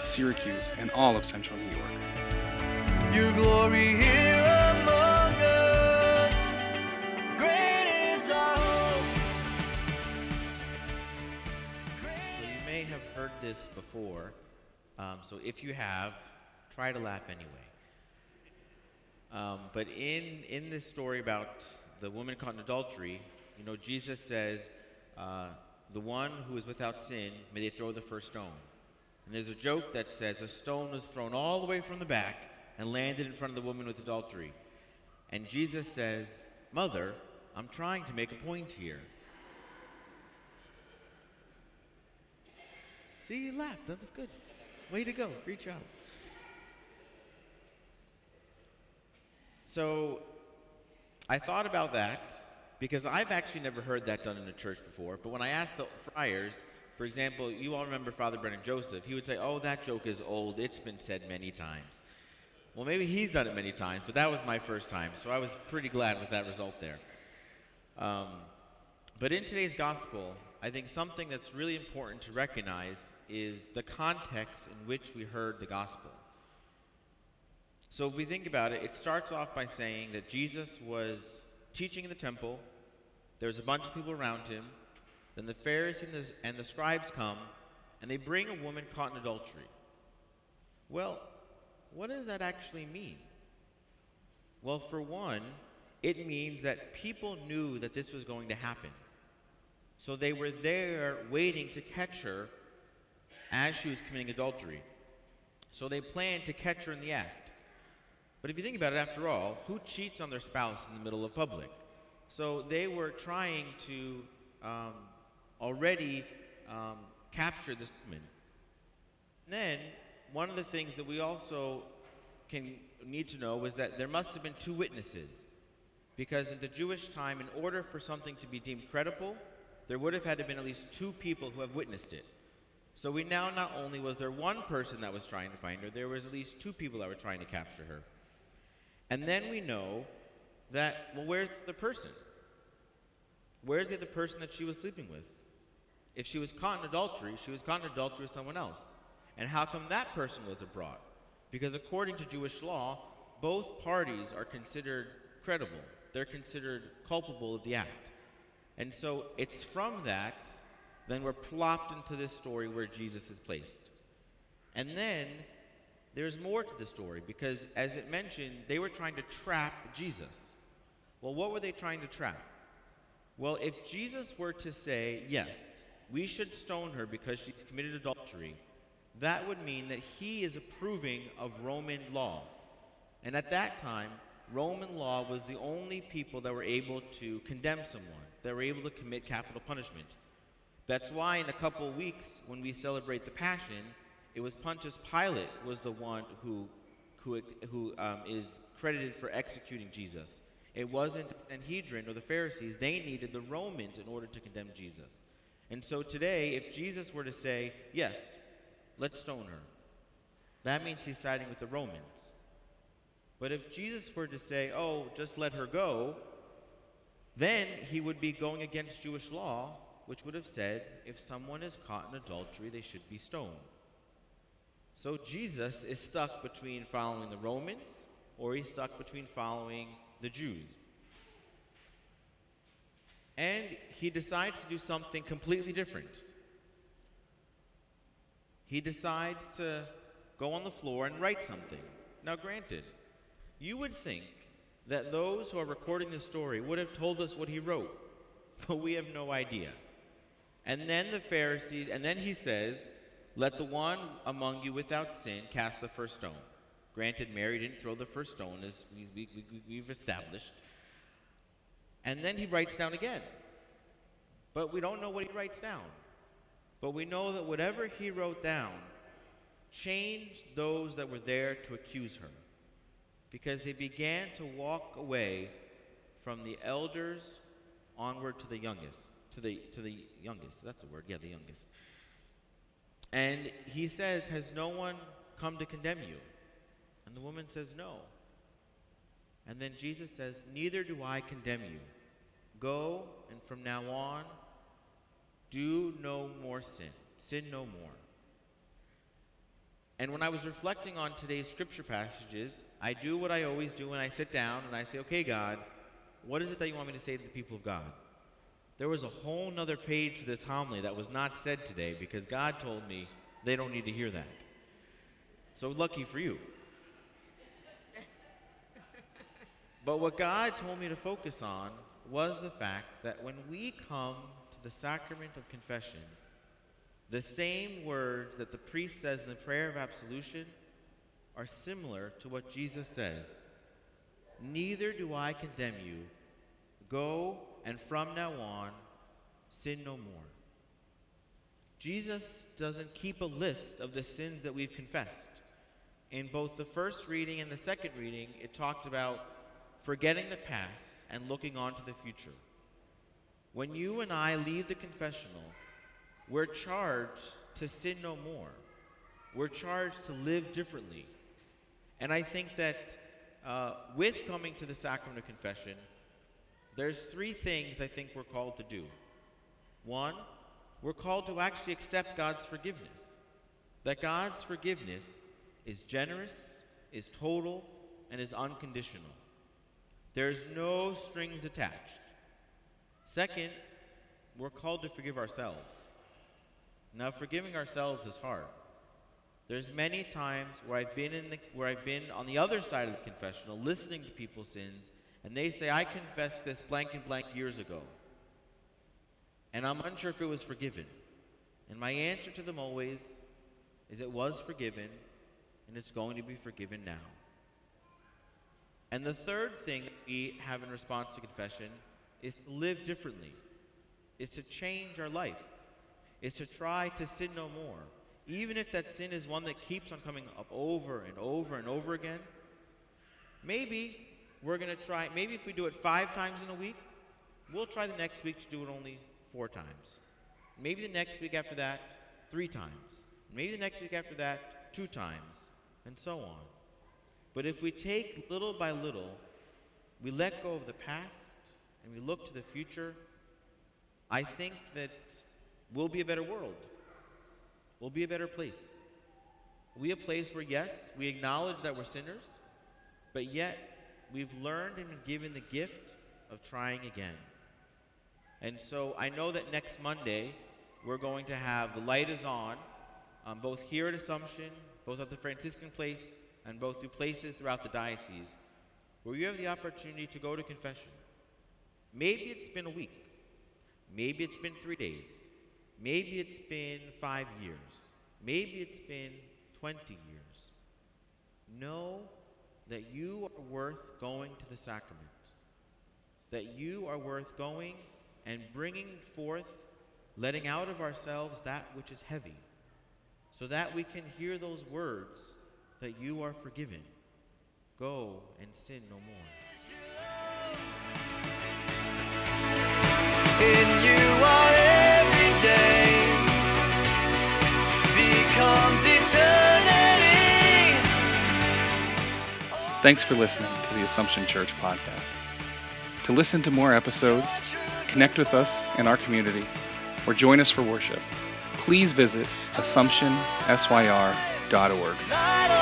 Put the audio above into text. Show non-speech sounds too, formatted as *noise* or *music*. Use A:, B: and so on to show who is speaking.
A: to Syracuse and all of central New York.
B: Your glory here among us. Great is our hope.
C: So you may have heard this before. Um, so if you have, try to laugh anyway. Um, but in in this story about the woman caught in adultery, you know, Jesus says, uh, "The one who is without sin, may they throw the first stone." And there's a joke that says a stone was thrown all the way from the back and landed in front of the woman with adultery. And Jesus says, "Mother, I'm trying to make a point here." See, you laughed. That was good. Way to go. Great job. So, I thought about that because I've actually never heard that done in a church before. But when I asked the friars, for example, you all remember Father Brennan Joseph, he would say, Oh, that joke is old. It's been said many times. Well, maybe he's done it many times, but that was my first time. So I was pretty glad with that result there. Um, but in today's gospel, I think something that's really important to recognize is the context in which we heard the gospel. So if we think about it, it starts off by saying that Jesus was teaching in the temple, There was a bunch of people around him, then the Pharisees and the, and the scribes come, and they bring a woman caught in adultery. Well, what does that actually mean? Well, for one, it means that people knew that this was going to happen. So they were there waiting to catch her as she was committing adultery. So they planned to catch her in the act. But if you think about it, after all, who cheats on their spouse in the middle of public? So they were trying to um, already um, capture this woman. And then, one of the things that we also can need to know was that there must have been two witnesses. Because in the Jewish time, in order for something to be deemed credible, there would have had to have been at least two people who have witnessed it. So we now not only was there one person that was trying to find her, there was at least two people that were trying to capture her. And then we know that, well, where's the person? Where's the other person that she was sleeping with? If she was caught in adultery, she was caught in adultery with someone else. And how come that person was abroad? Because according to Jewish law, both parties are considered credible. They're considered culpable of the act. And so it's from that, then we're plopped into this story where Jesus is placed. And then there's more to the story because, as it mentioned, they were trying to trap Jesus. Well, what were they trying to trap? Well, if Jesus were to say, yes, we should stone her because she's committed adultery, that would mean that he is approving of Roman law. And at that time, Roman law was the only people that were able to condemn someone, that were able to commit capital punishment. That's why in a couple of weeks, when we celebrate the Passion, it was Pontius Pilate was the one who, who, who um, is credited for executing Jesus. It wasn't the Sanhedrin or the Pharisees. They needed the Romans in order to condemn Jesus. And so today, if Jesus were to say, yes, let's stone her, that means he's siding with the Romans. But if Jesus were to say, oh, just let her go, then he would be going against Jewish law, which would have said if someone is caught in adultery, they should be stoned. So Jesus is stuck between following the Romans or he's stuck between following the Jews. And he decides to do something completely different. He decides to go on the floor and write something. Now, granted, you would think that those who are recording this story would have told us what he wrote, *laughs* but we have no idea. And then the Pharisees, and then he says, Let the one among you without sin cast the first stone. Granted, Mary didn't throw the first stone, as we, we, we, we've established. And then he writes down again. But we don't know what he writes down. But we know that whatever he wrote down changed those that were there to accuse her. Because they began to walk away from the elders onward to the youngest to the to the youngest. That's the word? Yeah the youngest. And he says has no one come to condemn you? And the woman says no and then jesus says neither do i condemn you go and from now on do no more sin sin no more and when I was reflecting on today's scripture passages, I do what I always do when I sit down and I say, okay, God, what is it that you want me to say to the people of God? There was a whole nother page to this homily that was not said today because God told me they don't need to hear that. So lucky for you. But what God told me to focus on was the fact that when we come to the sacrament of confession, the same words that the priest says in the prayer of absolution are similar to what Jesus says Neither do I condemn you. Go and from now on, sin no more. Jesus doesn't keep a list of the sins that we've confessed. In both the first reading and the second reading, it talked about forgetting the past and looking on to the future. When you and I leave the confessional, we're charged to sin no more. We're charged to live differently. And I think that uh, with coming to the sacrament of confession, there's three things I think we're called to do. One, we're called to actually accept God's forgiveness. That God's forgiveness is generous, is total, and is unconditional. There's no strings attached. Second, we're called to forgive ourselves. Now, forgiving ourselves is hard. There's many times where I've been in the, where I've been on the other side of the confessional, listening to people's sins, and they say, "I confessed this blank and blank years ago," and I'm unsure if it was forgiven. And my answer to them always is, "It was forgiven, and it's going to be forgiven now." And the third thing we have in response to confession is to live differently, is to change our life is to try to sin no more. Even if that sin is one that keeps on coming up over and over and over again, maybe we're going to try, maybe if we do it five times in a week, we'll try the next week to do it only four times. Maybe the next week after that, three times. Maybe the next week after that, two times, and so on. But if we take little by little, we let go of the past and we look to the future, I think that we'll be a better world. We'll be a better place. Be a place where, yes, we acknowledge that we're sinners, but yet we've learned and been given the gift of trying again. And so I know that next Monday we're going to have the light is on, um, both here at Assumption, both at the Franciscan place, and both through places throughout the diocese, where you have the opportunity to go to confession. Maybe it's been a week. Maybe it's been three days. Maybe it's been five years. Maybe it's been 20 years. Know that you are worth going to the sacrament, that you are worth going and bringing forth, letting out of ourselves that which is heavy, so that we can hear those words that you are forgiven. Go and sin no more.
B: In you our every day becomes eternity.
A: Thanks for listening to the Assumption Church podcast. To listen to more episodes, connect with us in our community, or join us for worship, please visit AssumptionSYR.org.
B: Light of the